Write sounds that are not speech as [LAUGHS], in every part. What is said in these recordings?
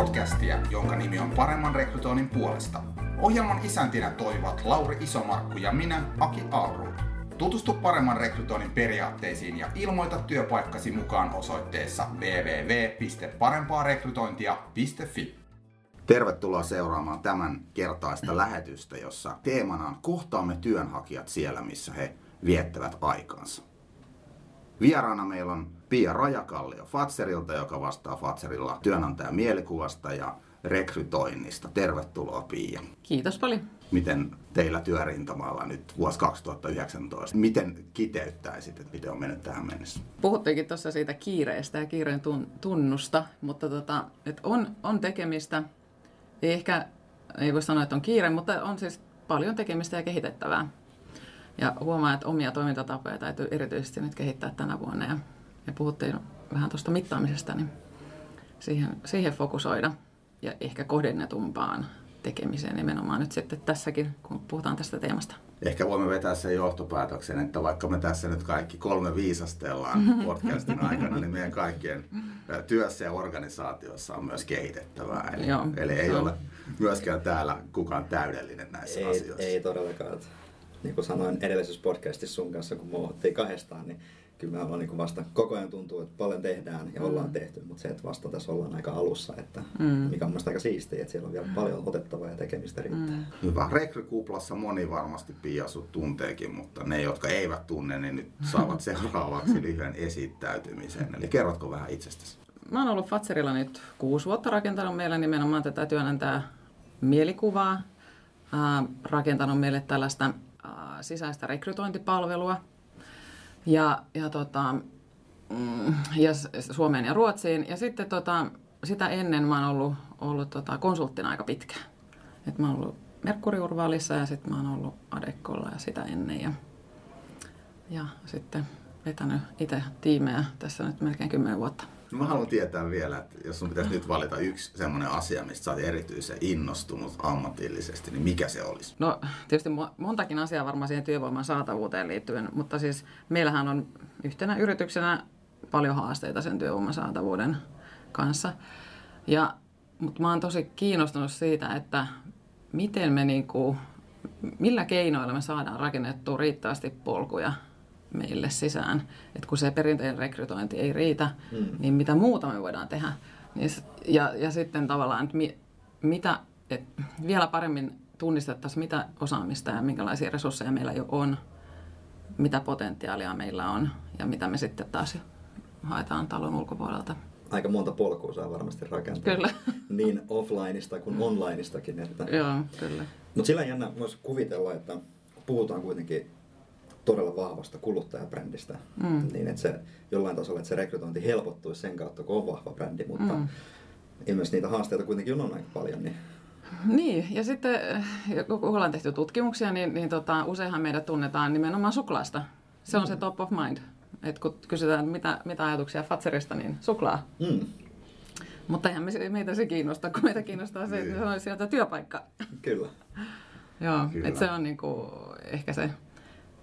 podcastia, jonka nimi on Paremman rekrytoinnin puolesta. Ohjelman isäntinä toimivat Lauri Isomarkku ja minä, Aki Aalruud. Tutustu paremman rekrytoinnin periaatteisiin ja ilmoita työpaikkasi mukaan osoitteessa www.parempaarekrytointia.fi. Tervetuloa seuraamaan tämän kertaista lähetystä, jossa teemana on kohtaamme työnhakijat siellä, missä he viettävät aikansa. Vieraana meillä on Pia Rajakallio Fatserilta, joka vastaa Fatserilla työnantajan mielikuvasta ja rekrytoinnista. Tervetuloa Pia. Kiitos paljon. Miten teillä työrintamalla nyt vuosi 2019, miten kiteyttäisit, että miten on mennyt tähän mennessä? Puhuttiinkin tuossa siitä kiireestä ja kiireen tunnusta, mutta tota, että on, on tekemistä. Ei ehkä, ei voi sanoa, että on kiire, mutta on siis paljon tekemistä ja kehitettävää. Ja huomaa, että omia toimintatapoja täytyy erityisesti nyt kehittää tänä vuonna. Ja, ja puhuttiin vähän tuosta mittaamisesta, niin siihen, siihen fokusoida ja ehkä kohdennetumpaan tekemiseen nimenomaan nyt sitten tässäkin, kun puhutaan tästä teemasta. Ehkä voimme vetää sen johtopäätöksen, että vaikka me tässä nyt kaikki kolme viisastellaan [LAUGHS] podcastin aikana, niin meidän kaikkien työssä ja organisaatiossa on myös kehitettävää. Eli, Joo, eli ei ole myöskään täällä kukaan täydellinen näissä ei, asioissa. Ei todellakaan niin kuin sanoin edellisessä podcastissa sun kanssa, kun muohottiin kahdestaan, niin kyllä me ollaan niin vasta koko ajan tuntuu, että paljon tehdään ja ollaan mm. tehty, mutta se, että vasta tässä ollaan aika alussa, että mm. mikä on mielestäni aika siistiä, että siellä on vielä paljon otettavaa ja tekemistä riittää. Mm. Hyvä. Rekrykuplassa moni varmasti Pia sut tunteekin, mutta ne, jotka eivät tunne, niin nyt saavat [LAUGHS] seuraavaksi lyhyen esittäytymisen. Eli kerrotko vähän itsestäsi? Mä oon ollut Fatserilla nyt kuusi vuotta rakentanut meillä nimenomaan tätä työnantaja mielikuvaa, rakentanut meille tällaista sisäistä rekrytointipalvelua. Ja, ja, tota, mm, ja Suomeen ja Ruotsiin. Ja sitten tota, sitä ennen mä oon ollut, ollut tota, konsulttina aika pitkään. Et mä oon ollut Merkuriurvaalissa ja sitten mä oon ollut Adekkolla ja sitä ennen. Ja, ja sitten vetänyt itse tiimejä tässä nyt melkein kymmenen vuotta. No mä haluan tietää vielä, että jos sun pitäisi nyt valita yksi semmoinen asia, mistä sä oot erityisen innostunut ammatillisesti, niin mikä se olisi? No tietysti montakin asiaa varmaan siihen työvoiman saatavuuteen liittyen, mutta siis meillähän on yhtenä yrityksenä paljon haasteita sen työvoiman saatavuuden kanssa. Ja, mutta mä oon tosi kiinnostunut siitä, että miten me niinku, millä keinoilla me saadaan rakennettua riittävästi polkuja meille sisään. Et kun se perinteinen rekrytointi ei riitä, mm. niin mitä muuta me voidaan tehdä. Niin ja, ja sitten tavallaan, että mi, mitä, et vielä paremmin tunnistettaisiin, mitä osaamista ja minkälaisia resursseja meillä jo on, mitä potentiaalia meillä on ja mitä me sitten taas haetaan talon ulkopuolelta. Aika monta polkua saa varmasti rakentaa. Kyllä. Niin offlineista kuin onlineistakin. Että... Joo, kyllä. Mutta sillä jännä myös kuvitella, että puhutaan kuitenkin todella vahvasta kuluttajabrändistä, mm. niin että se jollain tasolla, että se rekrytointi helpottuisi sen kautta, kun on vahva brändi, mutta mm. ilmeisesti niitä haasteita kuitenkin on aika paljon. Niin niin, ja sitten kun ollaan tehty tutkimuksia, niin, niin tota, useinhan meidät tunnetaan nimenomaan suklaasta. Se on mm. se top of mind. Et kun kysytään, mitä, mitä ajatuksia Fatserista, niin suklaa. Mm. Mutta eihän me, meitä se kiinnosta, kun meitä kiinnostaa se, että se on sieltä työpaikka. Kyllä. Joo, Kyllä. että se on niinku ehkä se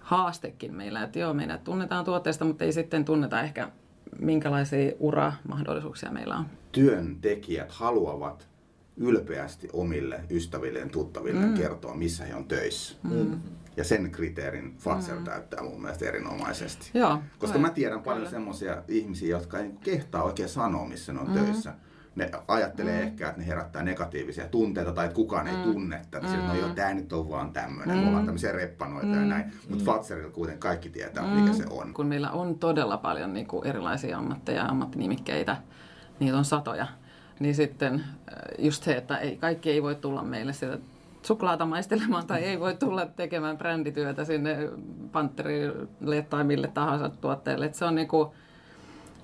haastekin meillä, että joo, meidän tunnetaan tuotteesta, mutta ei sitten tunneta ehkä minkälaisia uramahdollisuuksia meillä on. Työntekijät haluavat ylpeästi omille ystävilleen, tuttaville mm. kertoa, missä he on töissä. Mm. Ja sen kriteerin Fatser mm. täyttää mun mielestä erinomaisesti. Joo, Koska mä tiedän paljon semmoisia ihmisiä, jotka ei kehtaa oikein sanoa, missä ne on mm. töissä ne ajattelee mm. ehkä, että ne herättää negatiivisia tunteita tai että kukaan mm. ei tunne tätä. Mm. no joo, tää nyt on vaan tämmöinen, mm. me ollaan tämmöisiä reppanoita mm. ja näin. Mutta mm. Fatserilla kuitenkin kaikki tietää, mm. mikä se on. Kun meillä on todella paljon niin kuin erilaisia ammatteja ja ammattinimikkeitä, niitä on satoja, niin sitten äh, just se, että ei, kaikki ei voi tulla meille sitä suklaata maistelemaan tai ei voi tulla tekemään brändityötä sinne Pantterille tai mille tahansa tuotteelle. Että se on niin kuin,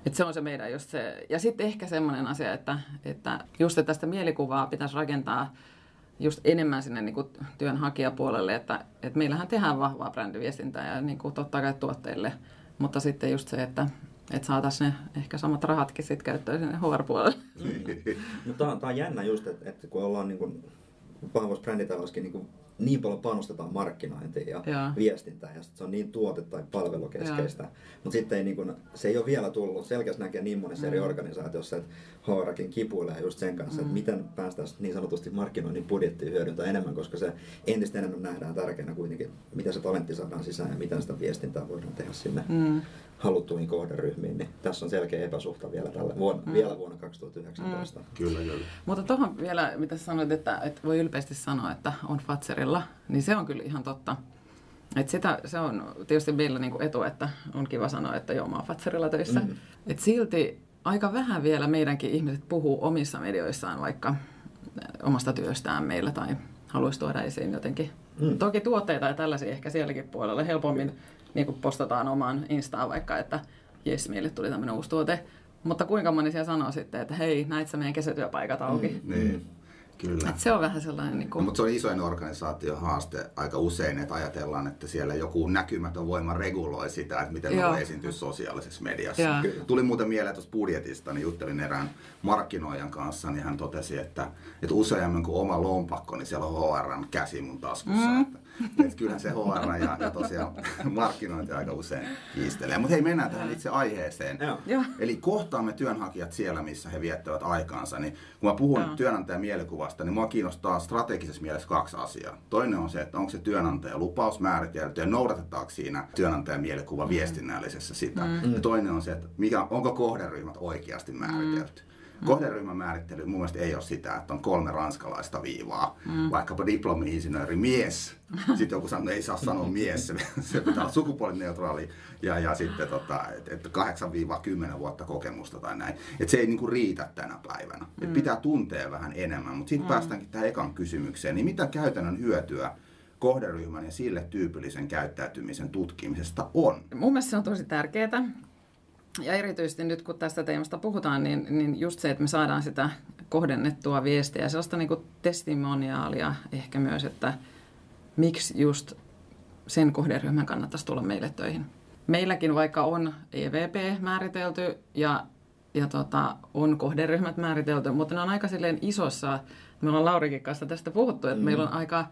et se on se meidän just se. Ja sitten ehkä semmoinen asia, että, että just että tästä mielikuvaa pitäisi rakentaa just enemmän sinne niin kuin työnhakijapuolelle, että, että meillähän tehdään vahvaa brändiviestintää ja niin kuin totta kai tuotteille, mutta sitten just se, että, että saataisiin ehkä samat rahatkin sitten käyttöön sinne HR-puolelle. Mutta tämä on jännä just, että, että kun ollaan niin kuin vahvoissa bränditalouskin niin niin paljon panostetaan markkinointiin ja, Joo. viestintään ja se on niin tuote- tai palvelukeskeistä. Mutta sitten ei, niin kun, se ei ole vielä tullut. Selkeästi näkee niin monessa eri organisaatiossa, että HRkin kipuilee just sen kanssa, että miten päästään niin sanotusti markkinoinnin budjettiin hyödyntää enemmän, koska se entistä enemmän nähdään tärkeänä kuitenkin, miten se talentti saadaan sisään ja miten sitä viestintää voidaan tehdä sinne Mm. Haluttuihin kohderyhmiin. Niin tässä on selkeä epäsuhta vielä, tällä, vuonna, Mm. vielä vuonna 2019. Kyllä, kyllä. Mutta tuohon vielä, mitä sanoit, että, että voi ylpeästi sanoa, että on Fatserilla, niin se on kyllä ihan totta. Et sitä, se on tietysti meillä niinku etu, että on kiva sanoa, että joo, mä oon Fatserilla töissä. Mm. Et silti aika vähän vielä meidänkin ihmiset puhuu omissa medioissaan vaikka omasta työstään meillä tai haluaisi tuoda esiin jotenkin. Mm. Toki tuotteita ja tällaisia ehkä sielläkin puolella helpommin niin kuin postataan omaan Instaan vaikka, että jes, meille tuli tämmöinen uusi tuote. Mutta kuinka moni siellä sanoo sitten, että hei, näit sä meidän kesätyöpaikat auki? Mm. Niin, kyllä. Et se on vähän sellainen... Niin No, kuin, mutta se on isoin organisaation haaste aika usein, että ajatellaan, että siellä joku näkymätön voima reguloi sitä, että miten Joo. me esiintyy sosiaalisessa mediassa. Joo. Kyllä. Tuli muuten mieleen tuosta budjetista, niin juttelin erään markkinoijan kanssa, niin hän totesi, että, että useammin kuin oma lompakko, niin siellä on HRn käsi mun taskussa. Mm. Että, että [LAUGHS] kyllähän se HR ja, ja tosiaan [LAUGHS] markkinointi aika usein kiistelee. Mutta hei, mennään tähän itse aiheeseen. Joo. Eli kohtaamme työnhakijat siellä, missä he viettävät aikaansa. Niin kun mä puhun Joo. työnantajan mielikuvasta, niin mua kiinnostaa strategisessa mielessä kaksi asiaa. Toinen on se, että onko se työnantajan lupaus määritelty ja noudatetaanko siinä työnantajan mielikuva viestinnällisessä sitä. Ja toinen on se, että mikä, onko kohderyhmät oikeasti määritelty. Kohderyhmän määrittely mun mielestä ei ole sitä, että on kolme ranskalaista viivaa, mm. vaikkapa diplomi-insinööri mies. Sitten joku sanoo, ei saa sanoa mies, se, se pitää olla sukupuolineutraali. Ja, ja sitten tota, että et 8-10 vuotta kokemusta tai näin. Että se ei niinku riitä tänä päivänä. Et pitää tuntea vähän enemmän. Mutta sitten päästäänkin tähän ekan kysymykseen. Niin mitä käytännön hyötyä kohderyhmän ja sille tyypillisen käyttäytymisen tutkimisesta on? mun mielestä se on tosi tärkeää. Ja erityisesti nyt kun tästä teemasta puhutaan, niin, niin just se, että me saadaan sitä kohdennettua viestiä ja sellaista niin testimoniaalia ehkä myös, että miksi just sen kohderyhmän kannattaisi tulla meille töihin. Meilläkin vaikka on EVP määritelty ja, ja tota, on kohderyhmät määritelty, mutta ne on aika silleen isossa, me ollaan Laurikin kanssa tästä puhuttu, että mm. meillä on aika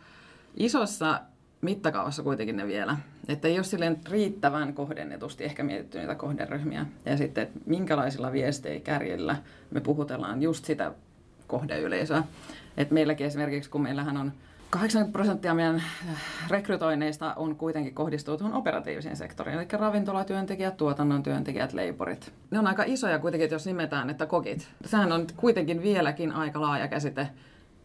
isossa mittakaavassa kuitenkin ne vielä. Että ei ole silleen riittävän kohdennetusti ehkä mietitty niitä kohderyhmiä. Ja sitten, että minkälaisilla viesteikärjillä me puhutellaan just sitä kohdeyleisöä. Et meilläkin esimerkiksi, kun meillähän on 80 prosenttia meidän rekrytoinneista on kuitenkin kohdistuu tuohon operatiiviseen sektoriin, eli ravintolatyöntekijät, tuotannon työntekijät, leipurit. Ne on aika isoja kuitenkin, että jos nimetään, että kokit. Sehän on kuitenkin vieläkin aika laaja käsite.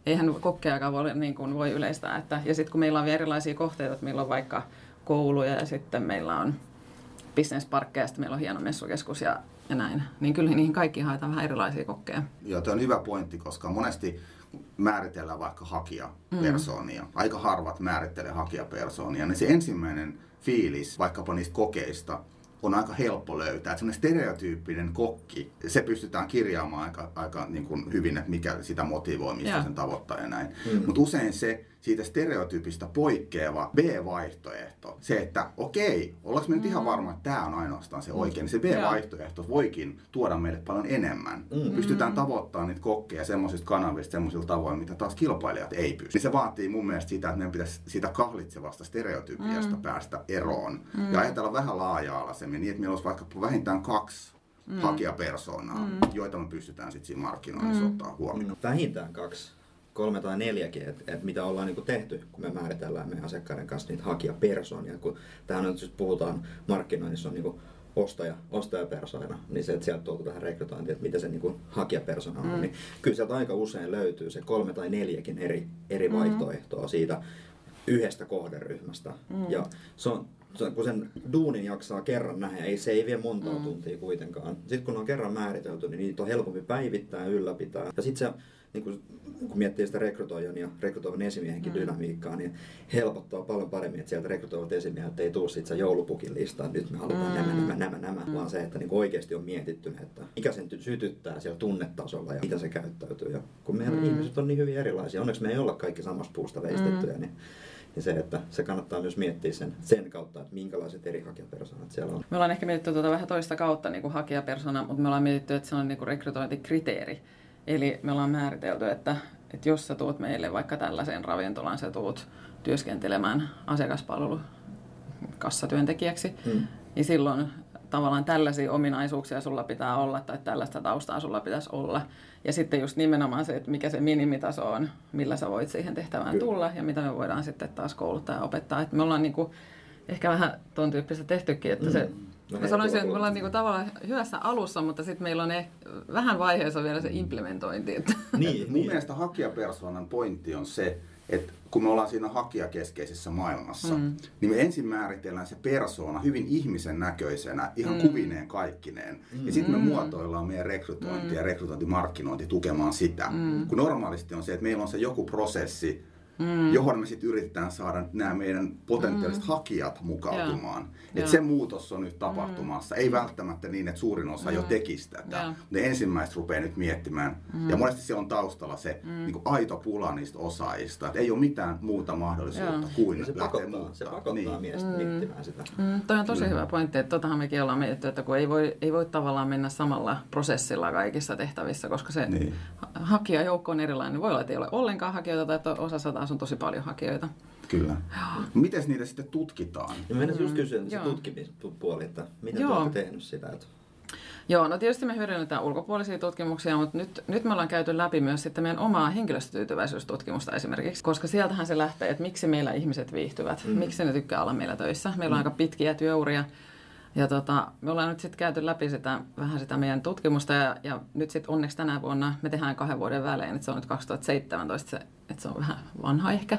Eihän kokkeakaan voi, niin kuin voi yleistää. Että, ja sitten kun meillä on vielä erilaisia kohteita, että meillä on vaikka kouluja ja sitten meillä on bisnesparkkeja, sitten meillä on hieno messukeskus ja, ja näin. Niin kyllä niihin kaikki haetaan vähän erilaisia kokkeja. Joo, tuo on hyvä pointti, koska monesti määritellään vaikka hakijapersoonia. Mm. Aika harvat määrittelee hakijapersoonia. Niin se ensimmäinen fiilis vaikkapa niistä kokeista on aika helppo löytää. Että semmoinen stereotyyppinen kokki, se pystytään kirjaamaan aika, aika niin kuin hyvin, että mikä sitä motivoi, mistä Joo. sen tavoittaa ja näin. Mm. Mutta usein se siitä stereotyypistä poikkeava B-vaihtoehto, se, että okei, ollaanko me nyt ihan varma, että tämä on ainoastaan se oikein, niin se B-vaihtoehto voikin tuoda meille paljon enemmän. Mm. Pystytään tavoittamaan niitä kokkeja semmoisista kanavista semmoisilla tavoin, mitä taas kilpailijat ei pysty. Niin se vaatii mun mielestä sitä, että meidän pitäisi siitä kahlitsevasta stereotypiasta mm. päästä eroon. Mm. Ja ajatella vähän laaja-alaisemmin, niin että meillä olisi vaikka vähintään kaksi mm. hakijapersoonaa, mm. joita me pystytään sitten siinä markkinoinnissa mm. ottaa huomioon. Vähintään kaksi, kolme tai neljäkin, että et mitä ollaan niinku tehty, kun me määritellään meidän asiakkaiden kanssa niitä hakijapersoonia. Kun tähän nyt just puhutaan markkinoinnissa on niinku ostaja, ostajapersona, niin se, että sieltä tuotu tähän rekrytointiin, että mitä se niinku hakijapersona on, mm. niin kyllä sieltä aika usein löytyy se kolme tai neljäkin eri, eri vaihtoehtoa siitä yhdestä kohderyhmästä. Mm. Ja se on, se, on- kun sen duunin jaksaa kerran nähdä, ei, se ei vie montaa mm. tuntia kuitenkaan. Sitten kun ne on kerran määritelty, niin niitä on helpompi päivittää ja ylläpitää. Ja sitten se, niin kun, kun miettii sitä rekrytoijan ja rekrytoivan esimiehenkin mm. dynamiikkaa, niin helpottaa paljon paremmin, että sieltä rekrytoivat esimiehet ei tule sitten joulupukin listaan, että nyt me halutaan mm. nämä, nämä, nämä, nämä, mm. vaan se, että niin oikeasti on mietitty, että mikä sen ty- sytyttää siellä tunnetasolla ja mitä se käyttäytyy. Ja kun meidän mm. ihmiset on niin hyvin erilaisia, onneksi me ei olla kaikki samasta puusta veistettyjä, mm. niin niin se, että se kannattaa myös miettiä sen, sen kautta, että minkälaiset eri hakijapersonat siellä on. Me ollaan ehkä mietitty tuota vähän toista kautta niin kuin hakijapersona, mutta me ollaan mietitty, että se on niin kuin rekrytointikriteeri. Eli me ollaan määritelty, että että jos sä tuut meille vaikka tällaiseen ravintolaan, sä tuut työskentelemään asiakaspalvelu kassatyöntekijäksi, mm. niin silloin tavallaan tällaisia ominaisuuksia sulla pitää olla tai tällaista taustaa sulla pitäisi olla. Ja sitten just nimenomaan se, että mikä se minimitaso on, millä sä voit siihen tehtävään Kyllä. tulla ja mitä me voidaan sitten taas kouluttaa ja opettaa. Että me ollaan niinku ehkä vähän tuon tyyppistä tehtykin, että se mm. No Mä sanoisin, että me ollaan niinku tavallaan hyvässä alussa, mutta sitten meillä on ehkä vähän vaiheessa vielä se implementointi. Että. Niin, mun niin. mielestä hakijapersonan pointti on se, että kun me ollaan siinä hakijakeskeisessä maailmassa, mm. niin me ensin määritellään se persoona hyvin ihmisen näköisenä, ihan mm. kuvineen kaikkineen. Mm. Ja sitten me mm. muotoillaan meidän rekrytointi mm. ja rekrytointimarkkinointi tukemaan sitä. Mm. Kun normaalisti on se, että meillä on se joku prosessi, mm. johon me sitten yritetään saada nämä meidän potentiaaliset mm. hakijat mukautumaan. Ja. Et se muutos on nyt tapahtumassa. Mm. Ei välttämättä niin, että suurin osa mm. jo tekisi tätä. Ja. Ne ensimmäiset rupeaa nyt miettimään. Mm. Ja monesti se on taustalla se mm. niin kuin aito pula niistä osaajista. Että ei ole mitään muuta mahdollisuutta ja. kuin se lähteä pakottaa, Se pakottaa niin. miestä mm. miettimään sitä. Mm. Toi on tosi mm. hyvä pointti. Että totahan mekin ollaan mietitty, että kun ei voi, ei voi tavallaan mennä samalla prosessilla kaikissa tehtävissä, koska se niin. hakijajoukko on erilainen. Voi olla, että ei ole ollenkaan hakijoita tai että osa taas on tosi paljon hakijoita. Kyllä. Miten niitä sitten tutkitaan? Ja mennään mm, just kysyä se tutkimispuoli, että miten Joo. te olette tehnyt sitä? Että... Joo, no tietysti me hyödynnetään ulkopuolisia tutkimuksia, mutta nyt, nyt me ollaan käyty läpi myös sitten meidän omaa henkilöstötyytyväisyystutkimusta esimerkiksi, koska sieltähän se lähtee, että miksi meillä ihmiset viihtyvät, mm. miksi ne tykkää olla meillä töissä. Meillä on mm. aika pitkiä työuria ja tota, me ollaan nyt sitten käyty läpi sitä, vähän sitä meidän tutkimusta ja, ja nyt sitten onneksi tänä vuonna me tehdään kahden vuoden välein, että se on nyt 2017, se, että se on vähän vanha ehkä.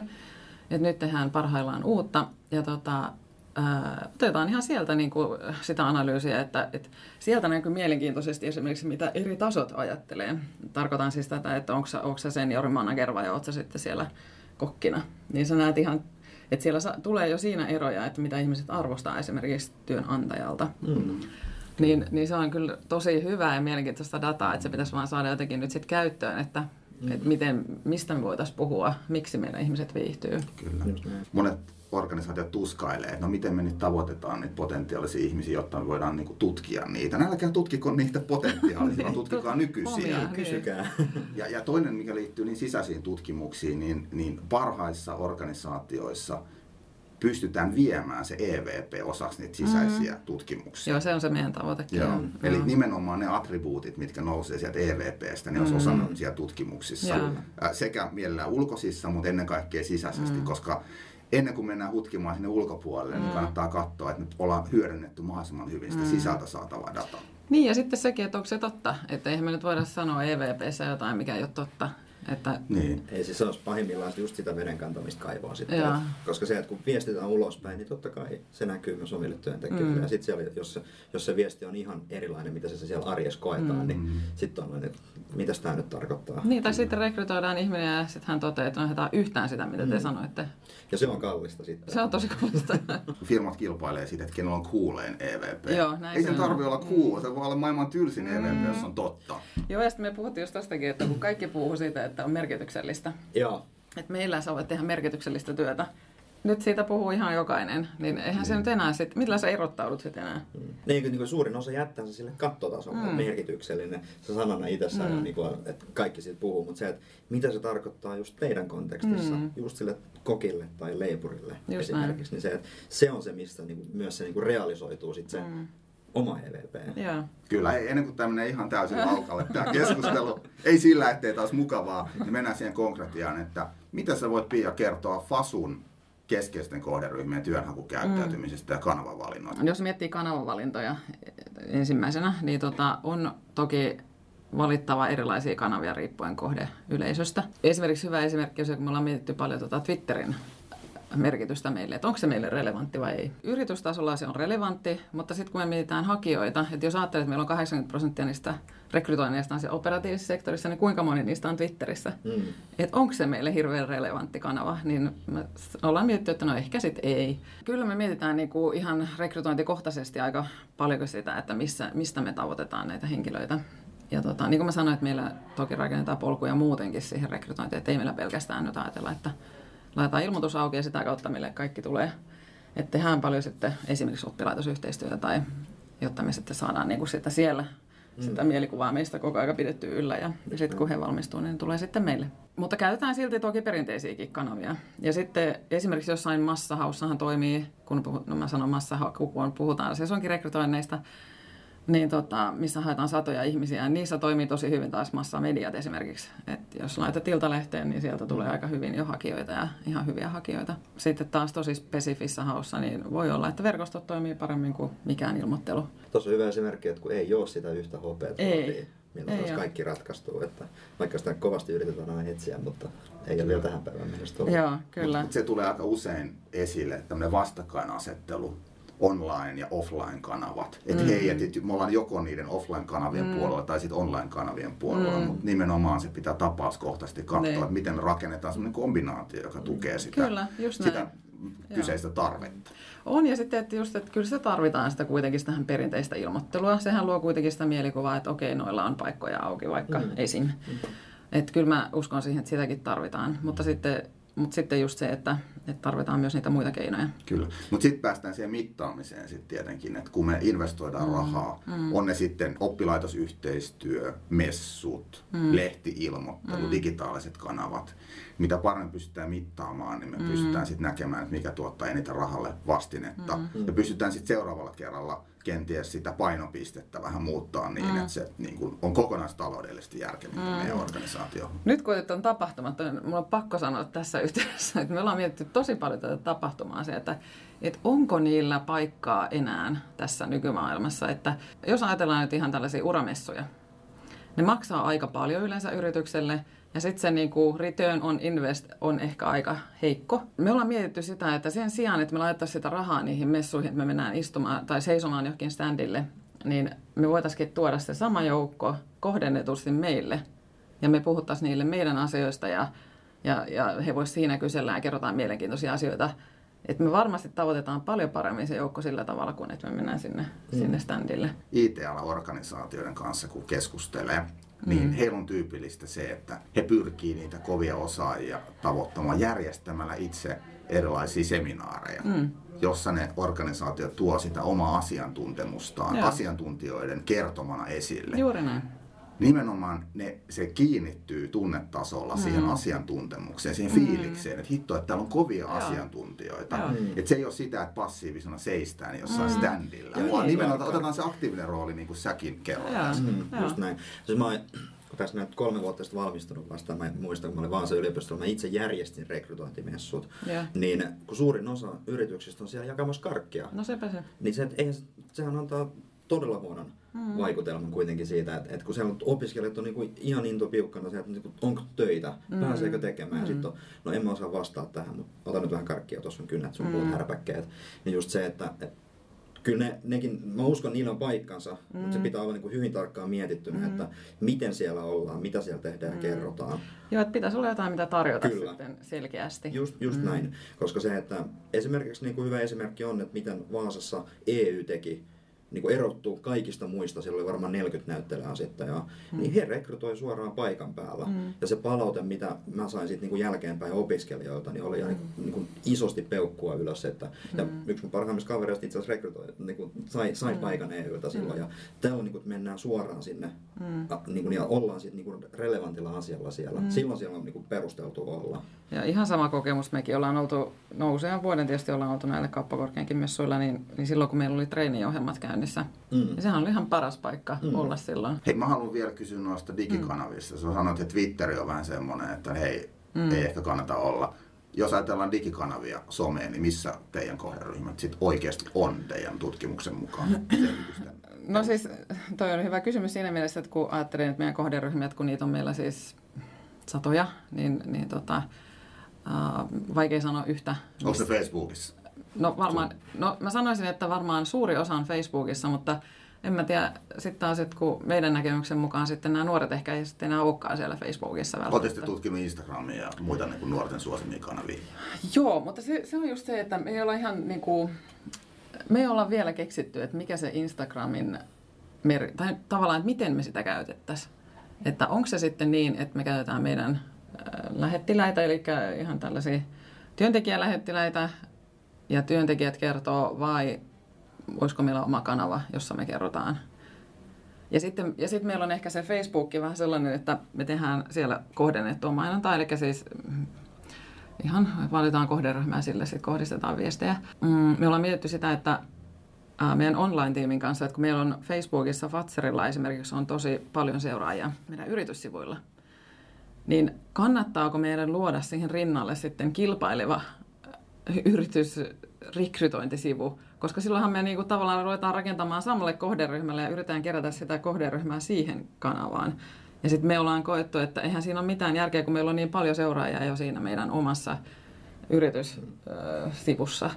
Et nyt tehdään parhaillaan uutta ja tota, ää, otetaan ihan sieltä niin kuin sitä analyysiä, että, että sieltä näkyy mielenkiintoisesti esimerkiksi mitä eri tasot ajattelee. Tarkoitan siis tätä, että onko sä senior manager vai ootko sitten siellä kokkina. Niin sä näet ihan että siellä sa- tulee jo siinä eroja, että mitä ihmiset arvostaa esimerkiksi työnantajalta. Mm. Niin, niin se on kyllä tosi hyvää ja mielenkiintoista dataa, että se pitäisi vaan saada jotenkin nyt sitten käyttöön, että mm. että miten, mistä me voitaisiin puhua, miksi meidän ihmiset viihtyy. Kyllä. Monet organisaatiot tuskailee, että no miten me nyt tavoitetaan niitä potentiaalisia ihmisiä, jotta me voidaan niinku tutkia niitä. Älkää tutkiko niitä potentiaalisia, vaan [LAUGHS] tutkikaa nykyisiä. Omia, kysykää. [LAUGHS] Ja, ja toinen, mikä liittyy niin sisäisiin tutkimuksiin, niin, niin parhaissa organisaatioissa pystytään viemään se EVP osaksi niitä sisäisiä mm. tutkimuksia. Joo, se on se meidän tavoite. Joo. Joo. Eli Joo. nimenomaan ne attribuutit, mitkä nousee sieltä EVPstä, ne mm. olisi osana siellä tutkimuksissa. Joo. Sekä mielellään ulkoisissa, mutta ennen kaikkea sisäisesti, mm. koska ennen kuin mennään hutkimaan sinne ulkopuolelle, niin mm. niin kannattaa katsoa, että nyt ollaan hyödynnetty mahdollisimman hyvin sitä mm. sisältä saatavaa dataa. Niin ja sitten sekin, että onko se totta. Että eihän me nyt voida sanoa EVPssä jotain, mikä ei ole totta. Että... Niin. Ei siis se olisi pahimmillaan just sitä veden kantamista kaivoa sitten. Että, koska se, että kun viestitään ulospäin, niin totta kai se näkyy myös omille työntekijöille. Mm. Ja sitten siellä, jos se, jos se viesti on ihan erilainen, mitä se siellä arjessa koetaan, niin mm. niin sitten on, että mitä tämä nyt tarkoittaa. Niin, tai sitten rekrytoidaan ihminen ja sitten hän toteaa, että no yhtään sitä, mitä te mm. sanoitte. Ja se on kallista sitten. Se on tosi kallista. [LAUGHS] Firmat kilpailee siitä, että kenellä on kuuleen EVP. Joo, näin Ei sen tarvitse olla cool, se voi olla maailman tylsin mm. EVP, jos on totta. Joo, ja sitten me puhuttiin just tästäkin, että kun kaikki puhuu siitä, että on merkityksellistä. Joo. Että meillä sä voit tehdä merkityksellistä työtä nyt siitä puhuu ihan jokainen, niin eihän niin. se nyt enää sitten, millä sä erottaudut sitten enää? Mm. Niin, niin kuin suurin osa jättää se sille kattotasolle mm. merkityksellinen. Se sanana itsessään, mm. niin kuin, että kaikki siitä puhuu, mutta se, että mitä se tarkoittaa just teidän kontekstissa, mm. just sille kokille tai leipurille just esimerkiksi, näin. niin se, että se on se, mistä niin kuin, myös se niin kuin realisoituu sitten se mm oma EVP. Yeah. Kyllä, ei, ennen kuin tämmöinen ihan täysin laukalle tämä keskustelu, ei sillä, ettei taas mukavaa, niin mennään siihen konkretiaan, että mitä sä voit Pia kertoa Fasun keskeisten kohderyhmien työnhakukäyttäytymisestä mm. ja kanavavalinnoista? Jos miettii kanavavalintoja ensimmäisenä, niin tota, on toki valittava erilaisia kanavia riippuen kohdeyleisöstä. Esimerkiksi hyvä esimerkki on se, kun me ollaan mietitty paljon tota Twitterin merkitystä meille, että onko se meille relevantti vai ei. Yritystasolla se on relevantti, mutta sitten kun me mietitään hakijoita, että jos ajattelet, että meillä on 80 prosenttia niistä rekrytoinneista on se operatiivisessa sektorissa, niin kuinka moni niistä on Twitterissä? Mm. Että onko se meille hirveän relevantti kanava? Niin me ollaan mietitty, että no ehkä sitten ei. Kyllä me mietitään niinku ihan rekrytointikohtaisesti aika paljon sitä, että missä, mistä me tavoitetaan näitä henkilöitä. Ja tota, niin kuin mä sanoin, että meillä toki rakennetaan polkuja muutenkin siihen rekrytointiin, että ei meillä pelkästään nyt ajatella, että laitetaan ilmoitus auki ja sitä kautta meille kaikki tulee. Että tehdään paljon sitten esimerkiksi oppilaitosyhteistyötä tai jotta me sitten saadaan niin kuin sitä siellä sitä mielikuvaa meistä koko ajan pidetty yllä ja, ja sitten kun he valmistuu, niin tulee sitten meille. Mutta käytetään silti toki perinteisiäkin kanavia. Ja sitten esimerkiksi jossain massahaussahan toimii, kun puhut, no mä sanon massahaku, kun puhutaan sesonkirekrytoinneista, niin tota, missä haetaan satoja ihmisiä. Niissä toimii tosi hyvin taas massamediat esimerkiksi. Et jos laitat Iltalehteen, niin sieltä tulee aika hyvin jo hakijoita ja ihan hyviä hakijoita. Sitten taas tosi spesifissä haussa, niin voi olla, että verkostot toimii paremmin kuin mikään ilmoittelu. Tuossa on hyvä esimerkki, että kun ei ole sitä yhtä hopeaa, Ei. millä Ei taas kaikki ratkaistuu. Että vaikka sitä kovasti yritetään aina etsiä, mutta ei ole vielä tähän päivään mennessä tullut. Joo, kyllä. Mut se tulee aika usein esille, että tämmöinen vastakkainasettelu online- ja offline-kanavat. Että Mm. hei, et me ollaan joko niiden offline-kanavien puolella tai sitten online-kanavien puolella, Mm. mutta nimenomaan se pitää tapauskohtaisesti katsoa, Niin. että miten rakennetaan semmoinen kombinaatio, joka tukee sitä, Kyllä, just sitä kyseistä tarvetta. On ja sitten, että just, että kyllä sitä tarvitaan sitä kuitenkin sitä perinteistä ilmoittelua. Sehän luo kuitenkin sitä mielikuvaa, että okei, noilla on paikkoja auki vaikka mm. esim. Että kyllä mä uskon siihen, että sitäkin tarvitaan. Mutta sitten, mutta sitten just se, että, että tarvitaan myös niitä muita keinoja. Kyllä. Mutta sitten päästään siihen mittaamiseen sitten tietenkin, että kun me investoidaan mm. rahaa, mm. on ne sitten oppilaitosyhteistyö, messut, mm. lehtiilmoittelu, mm. digitaaliset kanavat. Mitä paremmin pystytään mittaamaan, niin me mm. pystytään sitten näkemään, että mikä tuottaa eniten rahalle vastinetta. Mm. Ja pystytään sitten seuraavalla kerralla kenties sitä painopistettä vähän muuttaa niin, mm. että se niin kun, on kokonaistaloudellisesti järkevintä mm. meidän organisaatio. Nyt kun on tapahtumat, niin mulla on pakko sanoa tässä [LAUGHS] yhteydessä, että me ollaan mietitty tosi paljon tätä tapahtumaa se, että, että onko niillä paikkaa enää tässä nykymaailmassa. Että jos ajatellaan nyt ihan tällaisia uramessuja, ne maksaa aika paljon yleensä yritykselle ja sitten se niinku return on invest on ehkä aika heikko. Me ollaan mietitty sitä, että sen sijaan, että me laittaisiin sitä rahaa niihin messuihin, että me mennään istumaan tai seisomaan johonkin standille, niin me voitaisiin tuoda se sama joukko kohdennetusti meille ja me puhuttaisiin niille meidän asioista ja, ja, ja he voisivat siinä kysellä ja kerrotaan mielenkiintoisia asioita. Että me varmasti tavoitetaan paljon paremmin se joukko sillä tavalla, kuin että me mennään sinne, mm. sinne standille. IT-organisaatioiden kanssa kun keskustelee, niin mm. heillä on tyypillistä se, että he pyrkii niitä kovia osaajia tavoittamaan järjestämällä itse erilaisia seminaareja, mm. jossa ne organisaatiot tuo sitä omaa asiantuntemustaan Joo. asiantuntijoiden kertomana esille. Juuri näin. Nimenomaan ne, se kiinnittyy tunnetasolla mm. siihen asiantuntemukseen, siihen fiilikseen, että hitto, että täällä on kovia Joo. asiantuntijoita. Joo. Että se ei ole sitä, että passiivisena seistään jossain mm. standilla, Ei, vaan ei nimenomaan olekaan. otetaan se aktiivinen rooli, niin kuin säkin kerroit. Joo. äsken. Mm, Joo. just näin. Siis mä oon, kun tässä näin kolme vuotta sitten valmistunut vasta, mä muistan, kun mä olin Vaasan yliopistolla, mä itse järjestin rekrytointimessut. Joo. Niin kun suurin osa yrityksistä on siellä jakamassa karkkia, No sepä se. niin se, eihän, se- sehän antaa todella huonon mm. vaikutelman kuitenkin siitä, että, että kun on opiskelijat on niinku ihan intopiukkana se, että niinku, onko töitä, mm. pääseekö tekemään, mm. sitten on, no en mä osaa vastaa tähän, mutta ota nyt vähän karkkia, tuossa on kynnät, sun mm. härpäkkeet. Niin just se, että, että kyllä ne, nekin, mä uskon, niillä on paikkansa, mm. mutta se pitää olla niin hyvin tarkkaan mietittynä, mm. että miten siellä ollaan, mitä siellä tehdään ja kerrotaan. Joo, että pitäisi olla jotain, mitä tarjota Kyllä. sitten selkeästi. Just, just mm. näin, koska se, että esimerkiksi niin kuin hyvä esimerkki on, että miten Vaasassa EU teki niin kuin erottuu kaikista muista, siellä oli varmaan 40 näyttelijäasettajaa, mm. niin he rekrytoi suoraan paikan päällä. Mm. Ja se palaute, mitä mä sain sitten niin jälkeenpäin opiskelijoilta, niin oli mm. niin kuin isosti peukkua ylös. Että, mm. Ja yksi mun parhaimmista kavereista itse asiassa rekrytoi, niin kuin sai, sai mm. paikan EUlta silloin. Ja täällä on niin kuin, että mennään suoraan sinne mm. a, niin kuin, ja ollaan sitten niin relevantilla asialla siellä. Mm. Silloin siellä on niin kuin perusteltu olla. Ja ihan sama kokemus mekin ollaan oltu, no usean vuoden tietysti ollaan oltu näillä kauppakorkeankin messuilla, niin, niin silloin kun meillä oli treeniohjelmat käynnissä, mm. niin sehän oli ihan paras paikka mm. olla silloin. Hei, mä haluan vielä kysyä noista digikanavista. Mm. Sä sanoit, että Twitteri on vähän semmoinen, että hei, mm. ei ehkä kannata olla. Jos ajatellaan digikanavia someen, niin missä teidän kohderyhmät sit oikeasti on teidän tutkimuksen mukaan? [CLEARS THROAT] No siis toi on hyvä kysymys siinä mielessä, että kun ajattelen, että meidän kohderyhmiä, kun niitä on meillä siis satoja, niin, niin tota, uh, vaikea sanoa yhtä. Onko se Facebookissa? No varmaan, no mä sanoisin, että varmaan suuri osa on Facebookissa, mutta en mä tiedä, sitten taas, että kun meidän näkemyksen mukaan sitten nämä nuoret ehkä ei sitten enää olekaan siellä Facebookissa välttämättä. te tutkinut Instagramia ja muita niin kuin nuorten suosimia kanavia? Joo, mutta se, se on just se, että me ei olla ihan niin kuin, me ei olla vielä keksitty, että mikä se Instagramin, mer- tai tavallaan, että miten me sitä käytettäisiin. Että onko se sitten niin, että me käytetään meidän äh, lähettiläitä, eli ihan tällaisia työntekijälähettiläitä, ja työntekijät kertoo, vai voisiko meillä oma kanava, jossa me kerrotaan Ja sitten, ja sitten meillä on ehkä se Facebook vähän sellainen, että me tehdään siellä kohdennettua mainontaa, eli siis mm, ihan valitaan kohderyhmää sille, sitten kohdistetaan viestejä. Mm, me ollaan mietitty sitä, että meidän online-tiimin kanssa, että kun meillä on Facebookissa Fatserilla esimerkiksi on tosi paljon seuraajia meidän yrityssivuilla, niin kannattaako meidän luoda siihen rinnalle sitten kilpaileva yritysrekrytointisivu, koska silloinhan me niinku tavallaan ruvetaan rakentamaan samalle kohderyhmälle ja yritetään kerätä sitä kohderyhmää siihen kanavaan. Ja sitten me ollaan koettu, että eihän siinä ole mitään järkeä, kun meillä on niin paljon seuraajia jo siinä meidän omassa yrityssivussa.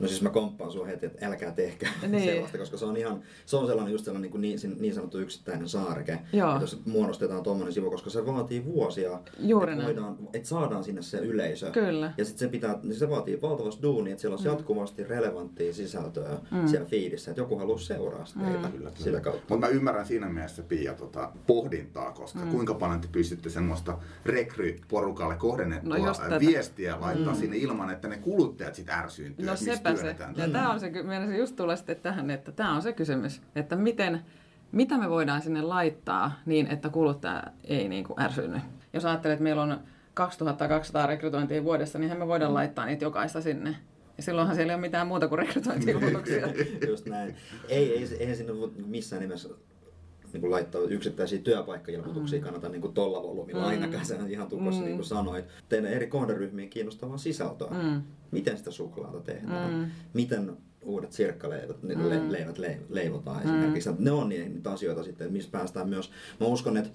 No siis mä komppaan sua heti, että älkää tehkää [LAUGHS] niin. sellaista, koska se on ihan, se on sellainen just sellainen niin, niin, niin sanottu yksittäinen saareke, Joo. jos muodostetaan tuommoinen sivu, koska se vaatii vuosia, Juuri että, voidaan, että saadaan sinne se yleisö. Kyllä. Ja sitten se pitää, niin se vaatii valtavasti duunia, että siellä on mm. jatkuvasti relevanttia sisältöä mm. siellä fiidissä, että joku haluaa seuraa mm. teitä mm. sitä kautta. Mutta mä ymmärrän siinä mielessä Pia tota, pohdintaa, koska mm. kuinka paljon te pystytte semmoista rekryporukalle kohdennettua no viestiä laittaa mm. sinne ilman, että ne kuluttajat sitten ärsyyntyy. No sepä se. Ja tämä on se, meidän just tulee sitten tähän, että tämä on se kysymys, että miten, mitä me voidaan sinne laittaa niin, että kuluttaja ei niin kuin ärsynyt. Jos ajattelet, että meillä on 2200 rekrytointia vuodessa, niin me voidaan laittaa niitä jokaista sinne. Ja silloinhan siellä ei ole mitään muuta kuin rekrytointiilmoituksia. [LAUGHS] Just näin. Ei, ei, eihän sinne missään nimessä niin kuin laittaa yksittäisiä työpaikkailmoituksia mm. kannata niin kuin tolla volyymilla mm. ainakaan, sen ihan tukossa mm. niin kuin sanoit. Teidän eri kohderyhmien kiinnostavaa sisältöä. Mm. Miten sitä suklaata tehdään? Mm. Miten uudet sirkkaleivät mm. le, leivät le, leivotaan mm. esimerkiksi. Ne on niitä asioita sitten, missä päästään myös. Mä uskon, että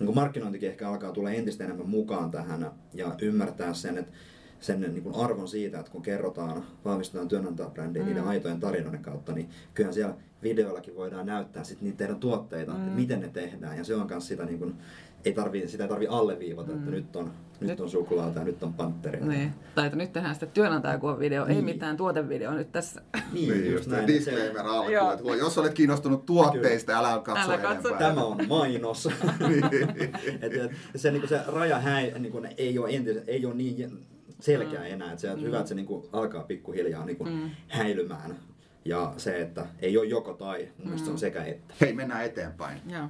niin markkinointikin ehkä alkaa tulla entistä enemmän mukaan tähän ja ymmärtää sen, että sen niin kuin arvon siitä, että kun kerrotaan, vahvistetaan työnantajabrändiä mm. niiden aitojen tarinoiden kautta, niin kyllähän siellä videoillakin voidaan näyttää sit niitä teidän tuotteita, mm. että miten ne tehdään. Ja se on myös sitä, niin kuin, ei tarvi, sitä ei tarvi alleviivata, mm. että nyt on, nyt, nyt on suklaata ja nyt on pantteria. Niin. Tai että nyt tehdään sitä työnantajakuvavideo, niin. ei mitään tuotevideo nyt tässä. Niin, niin just näin. Disclaimer alkuun, jos olet kiinnostunut tuotteista, älä katso, älä katso enempää. Tämä on mainos. [LAUGHS] [LAUGHS] niin. et, et, se, niin se raja häi, niin kuin, ei, ole entis, ei ole niin selkeä mm. enää. Että se, mm. hyvä, että se niin kuin, alkaa pikkuhiljaa niin kuin, mm. häilymään. Ja se, että ei ole joko tai, mun mm. se on mm. sekä että. Hei, mennään eteenpäin. Joo.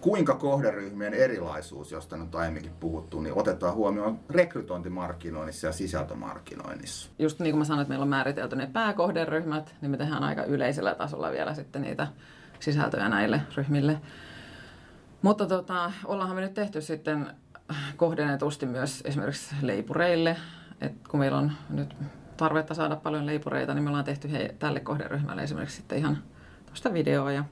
Kuinka kohderyhmien erilaisuus, josta nyt aiemminkin puhuttu, niin otetaan huomioon rekrytointimarkkinoinnissa ja sisältömarkkinoinnissa? Just niin kuin mä sanoin, että meillä on määritelty ne pääkohderyhmät, niin me tehdään aika yleisellä tasolla vielä sitten niitä sisältöjä näille ryhmille. Mutta tota, ollaanhan me nyt tehty sitten kohdennetusti myös esimerkiksi leipureille. Et kun meillä on nyt tarvetta saada paljon leipureita, niin me ollaan tehty he, tälle kohderyhmälle esimerkiksi sitten ihan tuosta videoa ja,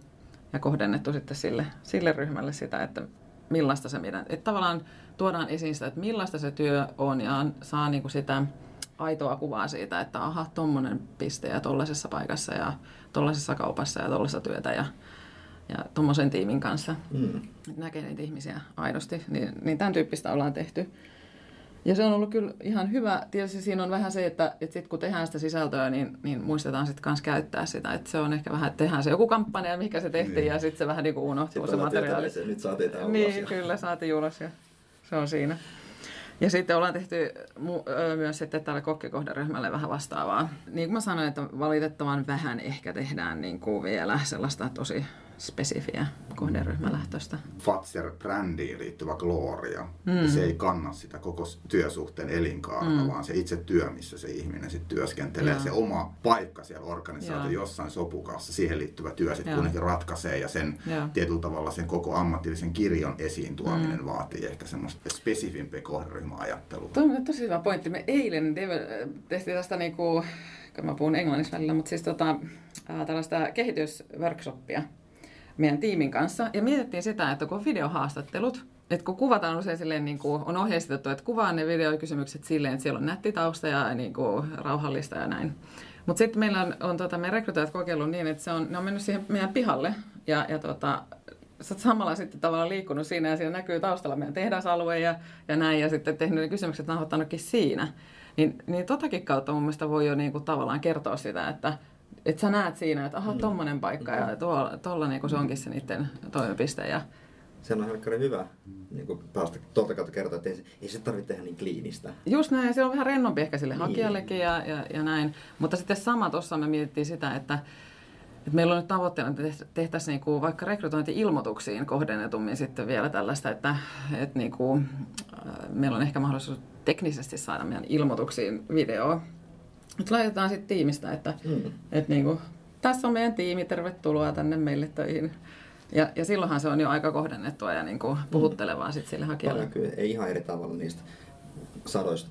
ja kohdennettu sitten sille, sille ryhmälle sitä, että millaista se meidän, että tavallaan tuodaan esiin sitä, että millaista se työ on ja saa niin kuin sitä aitoa kuvaa siitä, että aha, tuommoinen piste ja tuollaisessa paikassa ja tuollaisessa kaupassa ja tuollaisessa työtä ja, ja tuommoisen tiimin kanssa. Mm. Näkee niitä ihmisiä aidosti, niin, niin tämän tyyppistä ollaan tehty. Ja se on ollut kyllä ihan hyvä. Tietysti siinä on vähän se, että, että sit kun tehdään sitä sisältöä, niin, niin muistetaan sitten kanssa käyttää sitä. Että se on ehkä vähän, että tehdään se joku kampanja, mikä se tehtiin, niin. ja sitten se vähän niin kuin unohtuu se materiaali. Se, nyt saatiin tämä Niin, ulos. kyllä, saatiin ulos ja se on siinä. Ja sitten ollaan tehty myös sitten tälle kokkikohderyhmälle vähän vastaavaa. Niin kuin mä sanoin, että valitettavan vähän ehkä tehdään niin kuin vielä sellaista tosi spesifiä kohderyhmälähtöistä. Fatser-brändiin liittyvä gloria. Mm. Se ei kanna sitä koko työsuhteen elinkaarta, mm. vaan se itse työ, missä se ihminen sitten työskentelee. Ja. Se oma paikka siellä organisaatio jossain sopukassa, siihen liittyvä työ sitten kuitenkin ratkaisee ja sen ja. tietyllä tavalla sen koko ammatillisen kirjon esiin tuominen mm. vaatii ehkä semmoista spesifimpiä kohderyhmäajattelua. Tuo on tosi hyvä pointti. Me eilen tehtiin tästä niinku, mä puhun englanniksi välillä, mutta siis tota, tällaista kehitysworkshoppia meidän tiimin kanssa. Ja mietittiin sitä, että kun videohaastattelut, että kun kuvataan usein silleen, niin kuin on ohjeistettu, että kuvaa ne videokysymykset silleen, että siellä on nätti tausta ja niin kuin rauhallista ja näin. Mutta sitten meillä on, on tota, meidän rekrytoijat kokeillut niin, että se on, ne on mennyt siihen meidän pihalle ja, ja tota, sä oot samalla sitten tavallaan liikkunut siinä ja siinä näkyy taustalla meidän tehdasalue ja, ja näin ja sitten tehnyt ne kysymykset nauhoittanutkin siinä. Niin, niin totakin kautta mun mielestä voi jo niin kuin tavallaan kertoa sitä, että että sä näet siinä, että aha, mm. tommonen paikka mm. ja tuolla, tuolla niin se onkin se niiden toimipiste. Ja... Se on ihan hyvä niin kuin päästä tuolta kautta kertoa, että ei, ei se tarvitse tehdä niin kliinistä. Just näin, se on vähän rennompi ehkä sille niin. hakijallekin ja, ja, ja näin. Mutta sitten sama tuossa me mietittiin sitä, että Et meillä on nyt tavoitteena, että tehtäisiin niinku vaikka rekrytointi-ilmoituksiin kohdennetummin sitten vielä tällaista, että et niinku, meillä on ehkä mahdollisuus teknisesti saada meidän ilmoituksiin video. Nyt laitetaan sitten tiimistä, että mm. et niinku, tässä on meidän tiimi, tervetuloa tänne meille töihin. Ja, ja silloinhan se on jo aika kohdennettua ja niin kuin puhuttelevaa mm. sit sille hakijalle. Paljon kyllä, ei ihan eri tavalla niistä sadoista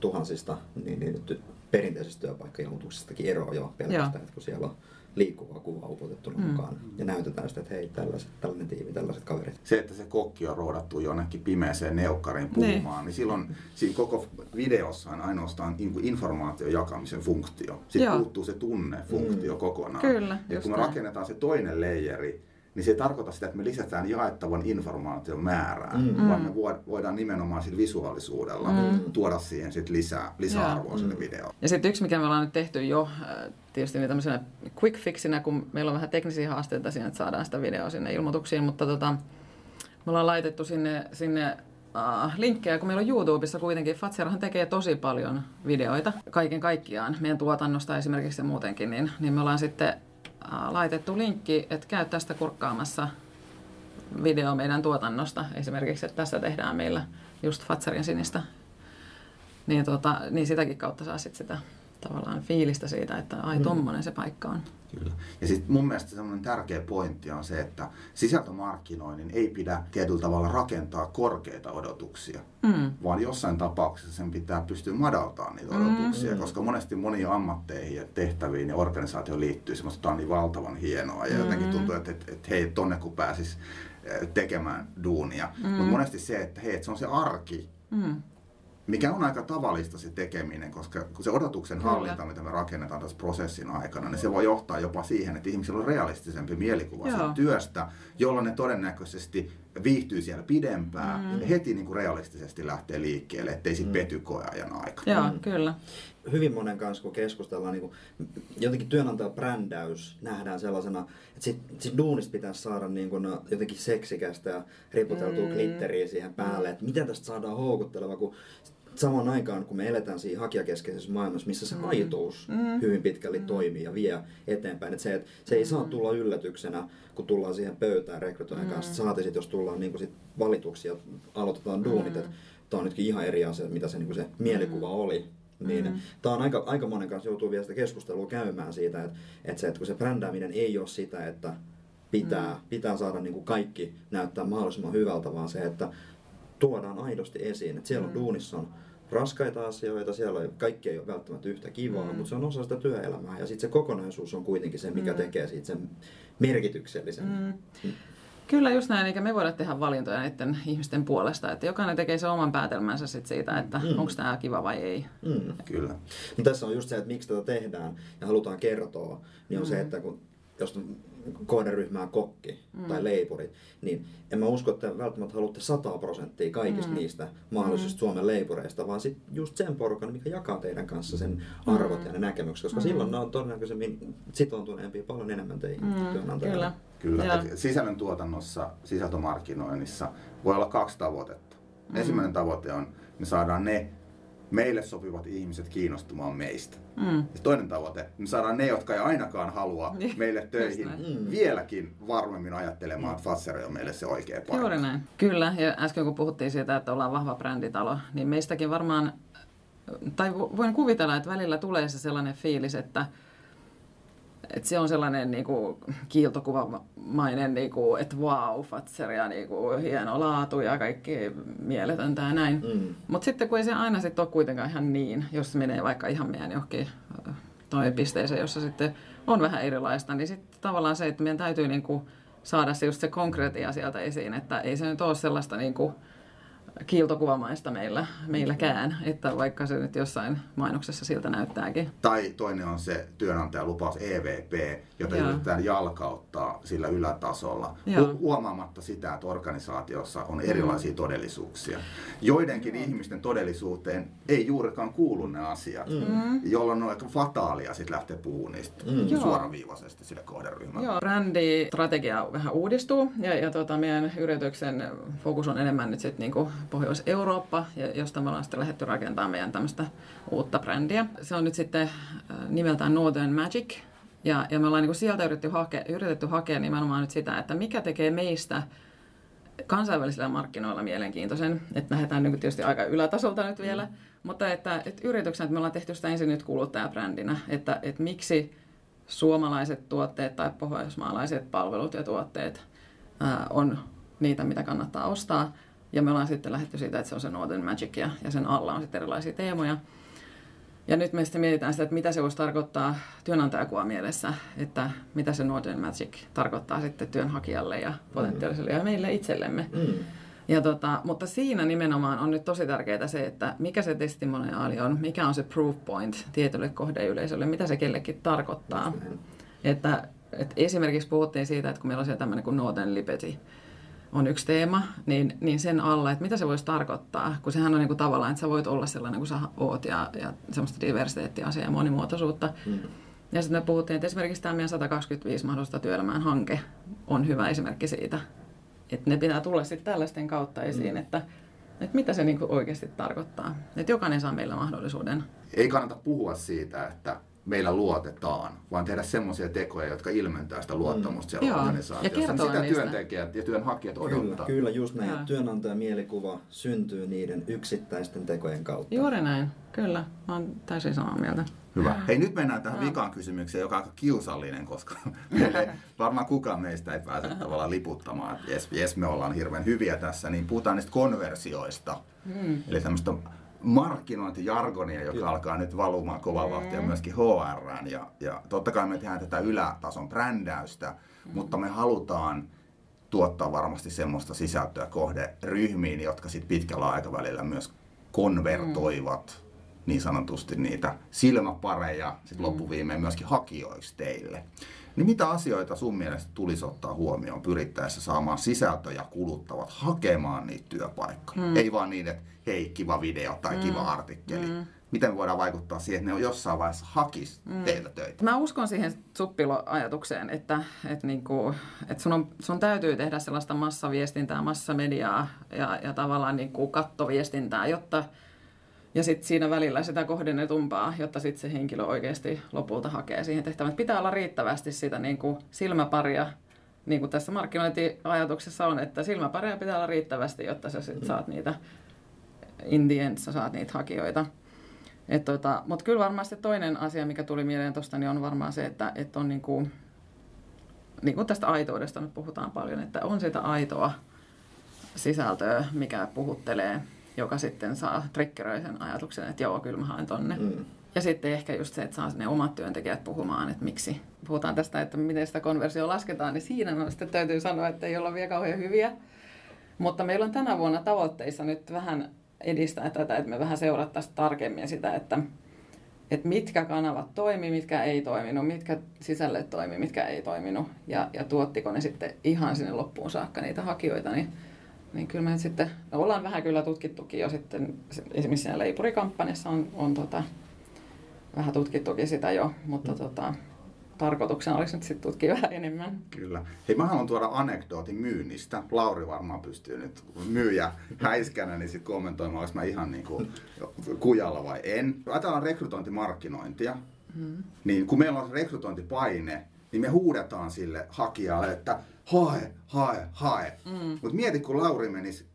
tuhansista niin, niin perinteisistä työpaikkailmoituksistakin eroa jo pelkästään, että kun siellä on liikkuvaa kuvaa upotettu mm. mukaan ja näytetään sitä, että hei, tällaiset, tällainen tiimi, tällaiset kaverit. Se, että se kokki on roodattu jonnekin pimeäseen neukkariin puhumaan, niin, niin silloin siinä koko videossa on ainoastaan informaation jakamisen funktio. Sitten Joo. puuttuu se tunnefunktio mm. kokonaan. Kyllä, ja kun me rakennetaan se toinen leijeri, niin se ei tarkoita sitä, että me lisätään jaettavan informaation määrää, mm. vaan me voidaan nimenomaan sillä visuaalisuudella mm. tuoda siihen sit lisää, lisäarvoa mm. sinne videoon. Ja sitten yksi, mikä me ollaan nyt tehty jo äh, tietysti niin tämmöisenä quick fixinä, kun meillä on vähän teknisiä haasteita siinä, että saadaan sitä videoa sinne ilmoituksiin, mutta tota, me ollaan laitettu sinne, sinne uh, linkkejä, kun meillä on YouTubessa kuitenkin, Fatserhan tekee tosi paljon videoita kaiken kaikkiaan, meidän tuotannosta esimerkiksi ja muutenkin, niin, niin me ollaan sitten laitettu linkki, että käy tästä kurkkaamassa video meidän tuotannosta. Esimerkiksi, että tässä tehdään meillä just Fatsarin sinistä. Niin, tota, niin sitäkin kautta saa sit sitä tavallaan fiilistä siitä, että ai mm. tommonen se paikka on. Kyllä. Ja sitten mun mielestä semmoinen tärkeä pointti on se, että sisältömarkkinoinnin ei pidä tietyllä tavalla rakentaa korkeita odotuksia, mm. vaan jossain tapauksessa sen pitää pystyä madaltamaan niitä mm. odotuksia, mm. koska monesti moniin ammatteihin ja tehtäviin ja organisaatioon liittyy semmoista, että on niin valtavan hienoa ja mm. jotenkin tuntuu, että, että, että hei, tonne kun pääsis eh, tekemään duunia. Mm. Mutta monesti se, että hei, että se on se arki, mm mikä on aika tavallista se tekeminen, koska kun se odotuksen Kyllä. hallinta, mitä me rakennetaan tässä prosessin aikana, niin se voi johtaa jopa siihen, että ihmisillä on realistisempi mielikuva Joo. työstä, jolloin ne todennäköisesti viihtyy siellä pidempään mm. ja heti niin kuin realistisesti lähtee liikkeelle, ettei sitten mm. pety koeajan aikana. Joo, mm. kyllä. Hyvin monen kanssa, kun keskustellaan, niin kuin, jotenkin työnantajabrändäys nähdään sellaisena, että sit, sit duunista pitäisi saada niin kuin, jotenkin seksikästä ja riputeltua mm. glitteriä siihen päälle, että miten tästä saadaan houkutteleva, kun samaan aikaan, kun me eletään siinä hakijakeskeisessä maailmassa, missä se mm. aitous mm. hyvin pitkälti mm. toimii ja vie eteenpäin. Että se, että se ei saa mm. tulla yllätyksenä, kun tullaan siihen pöytään rekrytoijan mm. kanssa. Saati sit, jos tullaan niin sit valituksi ja aloitetaan duunit, mm. että tämä on nytkin ihan eri asia, mitä se, niin se mielikuva mm. oli. Niin mm. tämä on aika, aika monen kanssa joutuu vielä sitä keskustelua käymään siitä, että, että, se, että kun se brändääminen ei ole sitä, että pitää, mm. pitää saada niin kuin kaikki näyttää mahdollisimman hyvältä, vaan se, että tuodaan aidosti esiin, että siellä on mm. duunissa on raskaita asioita, siellä ei, kaikki ei ole välttämättä yhtä kivaa, mm. mutta se on osa sitä työelämää. Ja sitten se kokonaisuus on kuitenkin se, mikä mm. tekee siitä sen merkityksellisen. Mm. Mm. Kyllä just näin, eikä me voida tehdä valintoja näiden ihmisten puolesta, että jokainen tekee sen oman päätelmänsä sit siitä, että mm. onko tämä kiva vai ei. Mm. Kyllä. No tässä on just se, että miksi tätä tehdään ja halutaan kertoa, niin on mm. se, että kun jos kohderyhmää kokki mm. tai leipuri, niin en mä usko, että välttämättä haluatte 100 prosenttia kaikista mm. niistä mahdollisista mm. Suomen leipureista, vaan sit just sen porukan, mikä jakaa teidän kanssa sen arvot mm. ja ne näkemykset, koska mm. silloin ne on todennäköisemmin sitoutuneempia paljon enemmän teihin mm. työnantajille. Kyllä. Kyllä. Sisällön tuotannossa, sisältömarkkinoinnissa voi olla kaksi tavoitetta. Mm. Ensimmäinen tavoite on, me saadaan ne meille sopivat ihmiset kiinnostumaan meistä. Mm. Ja toinen tavoite, me saadaan ne, jotka ei ainakaan halua niin. [LAUGHS] meille töihin, mm. vieläkin varmemmin ajattelemaan, että Fatseri on meille se oikea paikka. Juuri näin. Kyllä, ja äsken kun puhuttiin siitä, että ollaan vahva bränditalo, niin meistäkin varmaan, tai voin kuvitella, että välillä tulee se sellainen fiilis, että et se on sellainen niinku, kiiltokuvamainen, niinku, että wow, Fatseria, niinku, hieno laatu ja kaikki mieletöntä ja näin. Mm. Mutta sitten kun ei se aina sit ole kuitenkaan ihan niin, jos se menee vaikka ihan meidän johonkin pisteeseen, jossa sitten on vähän erilaista, niin sitten tavallaan se, että meidän täytyy niinku, saada se just se konkreettia sieltä esiin, että ei se nyt ole sellaista niinku, kiiltokuvamaista meillä, meilläkään, että vaikka se nyt jossain mainoksessa siltä näyttääkin. Tai toinen on se työnantajalupaus EVP, jota Joo. yritetään jalkauttaa sillä ylätasolla, Joo. huomaamatta sitä, että organisaatiossa on erilaisia mm. todellisuuksia. Joidenkin mm. ihmisten todellisuuteen ei juurikaan kuulu ne asiat, mm. jolloin on aika fataalia sitten lähteä puhumaan niistä mm. suoraviivaisesti sille kohderyhmälle. Joo, brändistrategia vähän uudistuu ja, ja tuota, meidän yrityksen fokus on enemmän nyt sitten niinku Pohjois-Eurooppa, josta me ollaan sitten lähdetty rakentamaan meidän tämmöistä uutta brändiä. Se on nyt sitten äh, nimeltään Northern Magic, Ja, ja me ollaan niin sieltä yritetty hakea, yritetty hakea nimenomaan nyt sitä, että mikä tekee meistä kansainvälisillä markkinoilla mielenkiintoisen, että lähdetään niin tietysti aika ylätasolta nyt vielä, mm. mutta että, että yrityksenä, että me ollaan tehty sitä ensin nyt kuluttajabrändinä, että, että miksi suomalaiset tuotteet tai pohjoismaalaiset palvelut ja tuotteet ää, on niitä, mitä kannattaa ostaa. Ja me ollaan sitten lähdetty siitä, että se on se Northern Magic ja, ja sen alla on sitten erilaisia teemoja. Ja nyt me sitten mietitään sitä, että mitä se voisi tarkoittaa työnantajakuva mielessä, että mitä se Northern Magic tarkoittaa sitten työnhakijalle ja potentiaaliselle ja meille itsellemme. Mm. Ja tota, mutta siinä nimenomaan on nyt tosi tärkeää se, että mikä se testimoniaali on, mikä on se proof point tietylle kohdeyleisölle, mitä se kellekin tarkoittaa. Että, että esimerkiksi puhuttiin siitä, että kun meillä on siellä tämmöinen kuin Northern Liberty, on yksi teema, niin, niin sen alla, että mitä se voisi tarkoittaa, kun sehän on niin kuin tavallaan, että sä voit olla sellainen kuin sä oot ja, ja semmoista diversiteettiä ja monimuotoisuutta. Mm. Ja sitten me puhuttiin, että esimerkiksi tämä meidän 125 mahdollista työelämään hanke on hyvä esimerkki siitä, että ne pitää tulla sitten tällaisten kautta esiin, mm. että, että mitä se niin oikeasti tarkoittaa. Että jokainen saa meillä mahdollisuuden. Ei kannata puhua siitä, että meillä luotetaan, vaan tehdä semmoisia tekoja, jotka ilmentää sitä luottamusta siellä Joo, organisaatiossa. Ja sitä niistä. työntekijät ja työnhakijat odottaa. Kyllä, kyllä just näin. Ja. Työnantajan mielikuva syntyy niiden yksittäisten tekojen kautta. Juuri näin, kyllä. Mä oon täysin samaa mieltä. Hyvä. Hei, nyt mennään tähän vikaan kysymykseen, joka on aika kiusallinen, koska [LAUGHS] varmaan kukaan meistä ei pääse tavallaan liputtamaan. Jes, jes, me ollaan hirveän hyviä tässä, niin puhutaan niistä konversioista. Hmm. Eli tämmöistä markkinointijargonia, joka Kyllä. alkaa nyt valumaan kovaa vauhtia mm. myöskin HR. Ja, ja totta kai me tehdään tätä ylätason brändäystä, mm. mutta me halutaan tuottaa varmasti semmoista sisältöä kohderyhmiin, jotka sitten pitkällä aikavälillä myös konvertoivat mm. niin sanotusti niitä silmäpareja sitten mm. loppuviimeen myöskin hakijoiksi teille. Niin mitä asioita sun mielestä tulisi ottaa huomioon pyrittäessä saamaan sisältöjä kuluttavat hakemaan niitä työpaikkoja? Mm. Ei vaan niin, että hei, kiva video tai mm. kiva artikkeli. Mm. Miten me voidaan vaikuttaa siihen, että ne on jossain vaiheessa hakis mm. teiltä töitä? Mä uskon siihen suppilo-ajatukseen, että, että, niinku, että sun, on, sun täytyy tehdä sellaista massaviestintää, massamediaa ja, ja tavallaan niinku kattoviestintää, jotta ja sitten siinä välillä sitä kohdennetumpaa, jotta sitten se henkilö oikeasti lopulta hakee siihen tehtävään. Pitää olla riittävästi sitä niin kuin silmäparia, niin kuin tässä markkinointiajatuksessa on, että silmäparia pitää olla riittävästi, jotta sä sitten saat niitä, in the end, sä saat niitä hakijoita. tota, Mutta kyllä varmasti toinen asia, mikä tuli mieleen tuosta, niin on varmaan se, että, että on niin kuin, niin kuin tästä aitoudesta nyt puhutaan paljon, että on sitä aitoa sisältöä, mikä puhuttelee joka sitten saa triggeröi sen ajatuksen, että joo, kyllä mä haen tonne. Mm. Ja sitten ehkä just se, että saa ne omat työntekijät puhumaan, että miksi. Puhutaan tästä, että miten sitä konversio lasketaan, niin siinä mä sitten täytyy sanoa, että ei olla vielä kauhean hyviä. Mutta meillä on tänä vuonna tavoitteissa nyt vähän edistää tätä, että me vähän seurattaisiin tarkemmin sitä, että, että mitkä kanavat toimi, mitkä ei toiminut, mitkä sisällöt toimi, mitkä ei toiminut ja, ja tuottiko ne sitten ihan sinne loppuun saakka niitä hakijoita, niin niin kyllä me sitten, no ollaan vähän kyllä tutkittukin jo sitten, esimerkiksi siinä leipurikampanjassa on, on tota, vähän tutkittukin sitä jo, mutta mm. tota, tarkoituksena olisi nyt sitten tutkia vähän enemmän. Kyllä. Hei, mä haluan tuoda anekdootin myynnistä. Lauri varmaan pystyy nyt myyjä häiskänä, niin sitten kommentoimaan, olisi mä ihan niin kuin kujalla vai en. Ajatellaan rekrytointimarkkinointia. Mm. Niin kun meillä on rekrytointipaine, niin me huudetaan sille hakijalle, että hae, hae, hae. Mm. Mutta mieti, kun Lauri menisi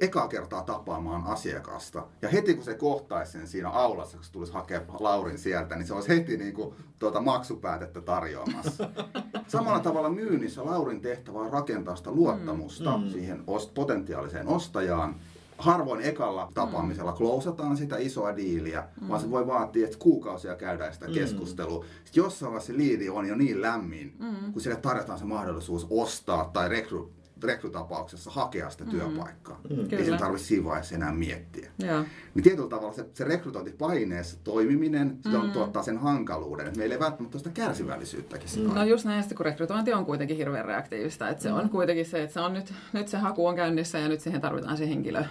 ekaa kertaa tapaamaan asiakasta. Ja heti kun se kohtaisi sen siinä aulassa, kun se tulisi hakea Laurin sieltä, niin se olisi heti niin kuin, tuota, maksupäätettä tarjoamassa. [LAUGHS] Samalla tavalla myynnissä Laurin tehtävä on rakentaa sitä luottamusta mm. siihen ost- potentiaaliseen ostajaan harvoin ekalla tapaamisella mm. klousataan sitä isoa diiliä, mm. vaan se voi vaatia, että kuukausia käydään sitä mm. keskustelua. Sitten jossain vaiheessa se liidi on jo niin lämmin, mm. kun sille tarjotaan se mahdollisuus ostaa tai rekry, rekrytapauksessa hakea sitä mm. työpaikkaa. Mm. Ei sen tarvitse siinä vaiheessa enää miettiä. Ja. Niin tietyllä tavalla se, se rekrytointipaineessa toimiminen mm. on, tuottaa sen hankaluuden, että meillä ei välttämättä sitä kärsivällisyyttäkin. Mm. No just näin, kun rekrytointi on kuitenkin hirveän reaktiivista. Että se mm. on kuitenkin se, että se on nyt, nyt se haku on käynnissä ja nyt siihen tarvitaan se henkilö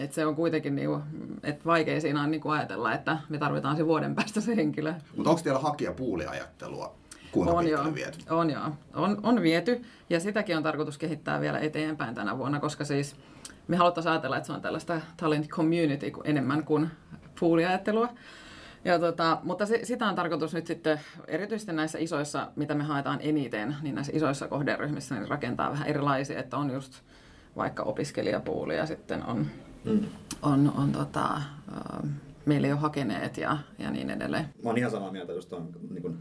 et se on kuitenkin niinku, et vaikea siinä on niinku ajatella, että me tarvitaan se vuoden päästä se henkilö. Mutta onko teillä hakijapuuliajattelua? Kuinka on jo, viety? On joo, on, on viety ja sitäkin on tarkoitus kehittää vielä eteenpäin tänä vuonna, koska siis me haluttaisiin ajatella, että se on tällaista talent community enemmän kuin puuliajattelua. Ja tota, mutta se, sitä on tarkoitus nyt sitten, erityisesti näissä isoissa, mitä me haetaan eniten, niin näissä isoissa kohderyhmissä niin rakentaa vähän erilaisia, että on just vaikka opiskelijapuuli ja sitten on, mm. on, on tota, meille jo hakeneet ja, ja niin edelleen. Mä oon ihan samaa mieltä just tuon niin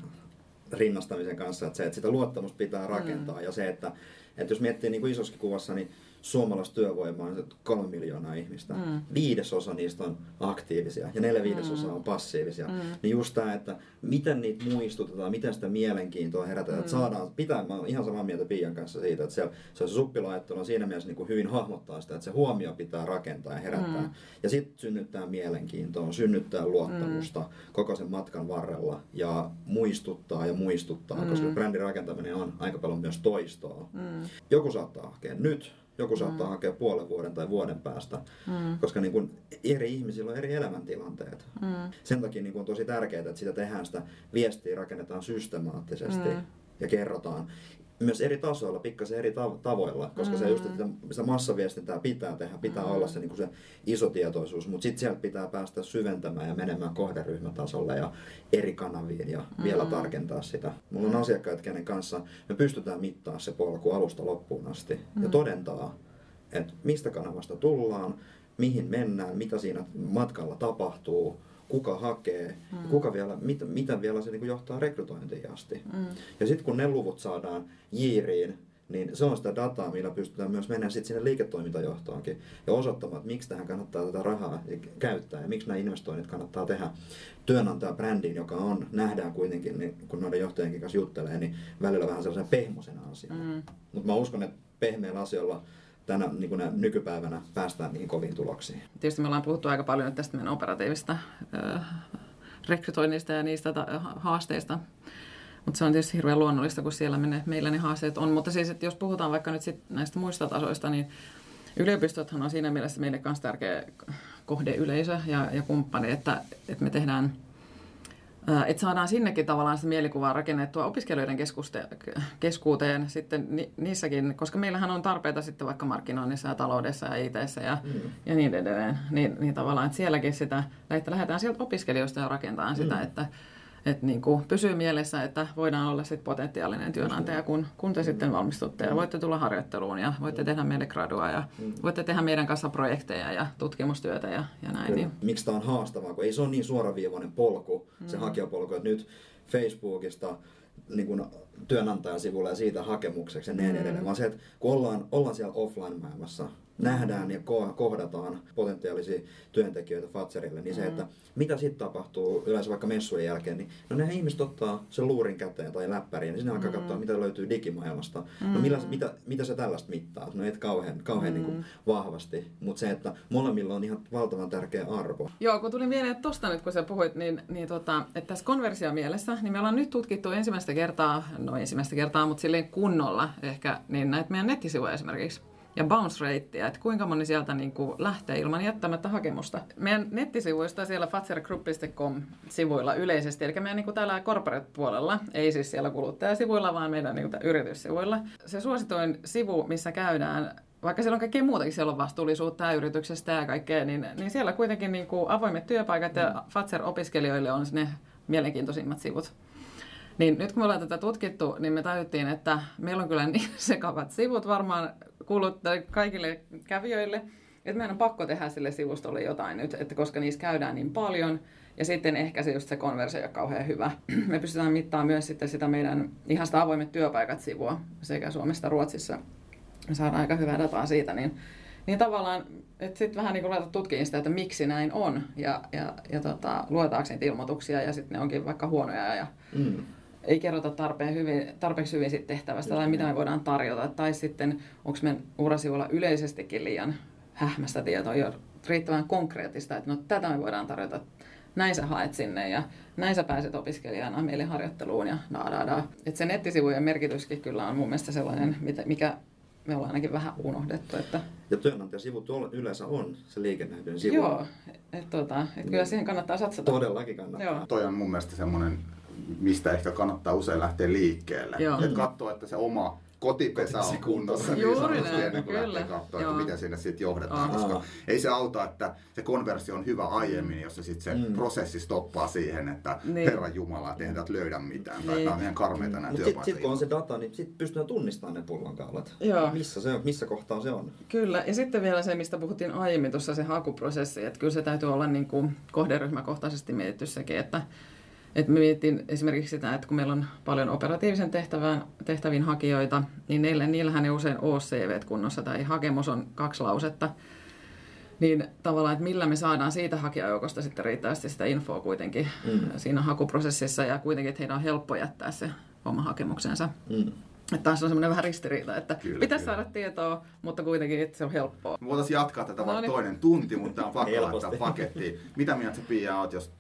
rinnastamisen kanssa, että se, että sitä luottamusta pitää rakentaa mm. ja se, että, että jos miettii niin kuin isossa kuvassa, niin suomalaista työvoimaa on kolme miljoonaa ihmistä. Mm. Viidesosa niistä on aktiivisia ja neljä viidesosaa mm. on passiivisia. Mm. Niin just tämä, että miten niitä muistutetaan, miten sitä mielenkiintoa herätetään. Mm. Että saadaan, pitää, mä olen ihan samaa mieltä Pian kanssa siitä, että se, se suppilaittelu on siinä mielessä niin kuin hyvin hahmottaa sitä, että se huomio pitää rakentaa ja herättää. Mm. Ja sitten synnyttää mielenkiintoa, synnyttää luottamusta mm. koko sen matkan varrella ja muistuttaa ja muistuttaa, mm. koska brändin rakentaminen on aika paljon myös toistoa. Mm. Joku saattaa hakea nyt, joku saattaa mm. hakea puolen vuoden tai vuoden päästä, mm. koska niin kuin eri ihmisillä on eri elämäntilanteet. Mm. Sen takia niin kuin on tosi tärkeää, että sitä tehdään sitä viestiä rakennetaan systemaattisesti mm. ja kerrotaan myös eri tasoilla, pikkasen eri tavoilla, koska mm. se just, että sitä massaviestintää pitää tehdä, pitää mm. olla se, niin kuin se iso tietoisuus, mutta sitten sieltä pitää päästä syventämään ja menemään kohderyhmätasolle ja eri kanaviin ja mm. vielä tarkentaa sitä. Mulla on mm. asiakkaat, kenen kanssa me pystytään mittaamaan se polku alusta loppuun asti mm. ja todentaa, että mistä kanavasta tullaan, mihin mennään, mitä siinä matkalla tapahtuu, kuka hakee, mm. kuka vielä, mit, mitä vielä se niin johtaa rekrytointiin asti. Mm. Ja sitten kun ne luvut saadaan jiiriin, niin se on sitä dataa, millä pystytään myös mennä sitten sinne liiketoimintajohtoonkin ja osoittamaan, että miksi tähän kannattaa tätä rahaa käyttää ja miksi nämä investoinnit kannattaa tehdä työnantajabrändiin, joka on, nähdään kuitenkin, niin kun noiden johtajienkin kanssa juttelee, niin välillä vähän sellaisen pehmoisena asiana. Mm. Mutta mä uskon, että pehmeillä asioilla tänä niin kuin nykypäivänä päästään niihin koviin tuloksiin. Tietysti me ollaan puhuttu aika paljon tästä meidän operatiivista rekrytoinnista ja niistä ta- haasteista. Mutta se on tietysti hirveän luonnollista, kun siellä menee, meillä ne haasteet on. Mutta siis, että jos puhutaan vaikka nyt sit näistä muista tasoista, niin yliopistothan on siinä mielessä meille myös tärkeä kohdeyleisö ja, ja kumppani, että, että me tehdään – että saadaan sinnekin tavallaan sitä mielikuvaa rakennettua opiskelijoiden keskuuteen sitten ni, niissäkin, koska meillähän on tarpeita sitten vaikka markkinoinnissa ja taloudessa ja it ja, mm. ja niin edelleen. Niin, niin tavallaan, että sielläkin sitä, että lähdetään sieltä opiskelijoista ja rakentamaan mm. sitä, että että niin kuin pysyy mielessä, että voidaan olla sit potentiaalinen työnantaja, kun, kun te sitten valmistutte ja voitte tulla harjoitteluun ja voitte tehdä meille gradua ja voitte tehdä meidän kanssa projekteja ja tutkimustyötä ja, ja näin. Niin. Miksi tämä on haastavaa, kun ei se ole niin suoraviivainen polku, se mm. hakijapolku, että nyt Facebookista niin kuin työnantajan sivulle ja siitä hakemukseksi ja niin mm. edelleen, vaan se, että kun ollaan, ollaan siellä offline-maailmassa, nähdään ja kohdataan potentiaalisia työntekijöitä Fatserille, niin se, että mitä sitten tapahtuu yleensä vaikka messujen jälkeen, niin no ne ihmiset ottaa sen luurin käteen tai läppäriin, niin sinne alkaa mm. katsoa, mitä löytyy digimaailmasta. Mm. No millä, mitä, mitä se tällaista mittaa? No et kauhean, kauhean mm. niin kuin vahvasti, mutta se, että molemmilla on ihan valtavan tärkeä arvo. Joo, kun tuli mieleen, että tosta nyt kun sä puhuit, niin, niin tota, että tässä konversiomielessä, niin me ollaan nyt tutkittu ensimmäistä kertaa, no ensimmäistä kertaa, mutta silleen kunnolla ehkä, niin näitä meidän nettisivuja esimerkiksi ja bounce ratea, että kuinka moni sieltä niin kuin lähtee ilman jättämättä hakemusta. Meidän nettisivuista siellä fatsergroup.com-sivuilla yleisesti, eli meidän niin kuin täällä corporate-puolella, ei siis siellä kuluttajasivuilla, vaan meidän niin kuin yrityssivuilla. Se suosituin sivu, missä käydään vaikka siellä on kaikkea muutakin, siellä on vastuullisuutta ja yrityksestä ja kaikkea, niin, niin siellä kuitenkin niin kuin avoimet työpaikat ja mm. Fatser-opiskelijoille on ne mielenkiintoisimmat sivut. Niin nyt kun me ollaan tätä tutkittu, niin me tajuttiin, että meillä on kyllä niin [LAUGHS] sekavat sivut varmaan kuuluttaa kaikille kävijöille, että meidän on pakko tehdä sille sivustolle jotain nyt, että koska niissä käydään niin paljon, ja sitten ehkä se just se konversio on kauhean hyvä. [CLEARS THROAT] Me pystytään mittaamaan myös sitten sitä meidän ihan sitä avoimet työpaikat-sivua sekä Suomesta Ruotsissa. Me saadaan aika hyvää dataa siitä, niin, niin tavallaan, että sitten vähän niin kuin laitat tutkimaan sitä, että miksi näin on, ja, ja, ja tota, luetaanko niitä ilmoituksia, ja sitten ne onkin vaikka huonoja, ja mm ei kerrota tarpeen hyvin, tarpeeksi hyvin sit tehtävästä tai mitä me voidaan tarjota. Tai sitten onko meidän urasivuilla yleisestikin liian hähmästä tietoa jo riittävän konkreettista, että no tätä me voidaan tarjota. Näin sä haet sinne ja näin sä pääset opiskelijana meille harjoitteluun ja da, da, da. Et se nettisivujen merkityskin kyllä on mun mielestä sellainen, mikä me ollaan ainakin vähän unohdettu. Että... Ja työnantajasivu tuolla yleensä on se liikennöidyn sivu. Joo, että tota, et kyllä siihen kannattaa satsata. Todellakin kannattaa. Joo. Toi on mun mielestä semmoinen mistä ehkä kannattaa usein lähteä liikkeelle. Että katsoo, että se oma kotipesä on kunnossa niin Juuri sanotusti ennen kuin kyllä. lähtee katsoa, Joo. että miten sinne sitten johdetaan, Aa. koska ei se auta, että se konversio on hyvä aiemmin, jos se sitten se Mm. prosessi stoppaa siihen, että Niin. Herran Jumala, et eihän täältä löydä mitään, tai Niin. tämä on ihan karmeita nämä Mutta sitten sit, kun on se data, niin sitten pystytään tunnistamaan ne pullonkaulat. Joo. Missä, se on, missä kohtaa se on. Kyllä, ja sitten vielä se, mistä puhuttiin aiemmin tuossa se hakuprosessi, että kyllä se täytyy olla niin kuin kohderyhmäkohtaisesti mietitty sekin, että, että me mietittiin esimerkiksi sitä, että kun meillä on paljon operatiivisen tehtävään, tehtäviin hakijoita, niin niille, niillähän ei usein ole CV kunnossa tai hakemus on kaksi lausetta, niin tavallaan, että millä me saadaan siitä hakijajoukosta sitten riittävästi sitä infoa kuitenkin Mm. siinä hakuprosessissa ja kuitenkin, että heidän on helppo jättää se oma hakemuksensa. Mm. Että taas on semmoinen vähän ristiriita, että Kyllä, pitäisi kyllä. saada tietoa, mutta kuitenkin että se on helppoa. Me voitaisiin jatkaa tätä No vaikka niin. toinen tunti, mutta on pakko laittaa pakettiin. Mitä mieltä sä Pia oot, jos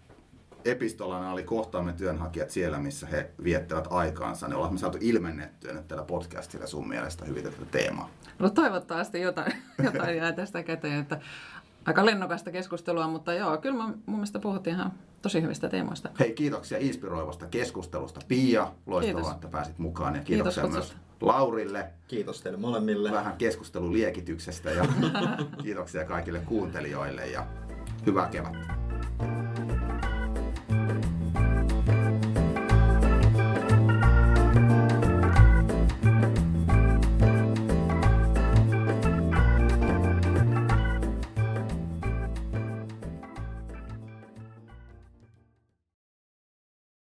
epistolana oli kohtaamme työnhakijat siellä, missä he viettävät aikaansa, niin ollaan me saatu ilmennettyä nyt tällä podcastilla sun mielestä hyvin tätä teemaa. No toivottavasti jotain, [LAUGHS] jotain jää tästä käteen, että aika lennokasta keskustelua, mutta joo, kyllä mä, mun mielestä puhuttiin ihan tosi hyvistä teemoista. Hei, kiitoksia inspiroivasta keskustelusta. Pia, loistavaa, Kiitos. että pääsit mukaan. Ja Kiitos kiitoksia myös kutsusta. Laurille Kiitos teille molemmille. vähän keskusteluliekityksestä ja [LAUGHS] kiitoksia kaikille kuuntelijoille ja hyvää kevättä.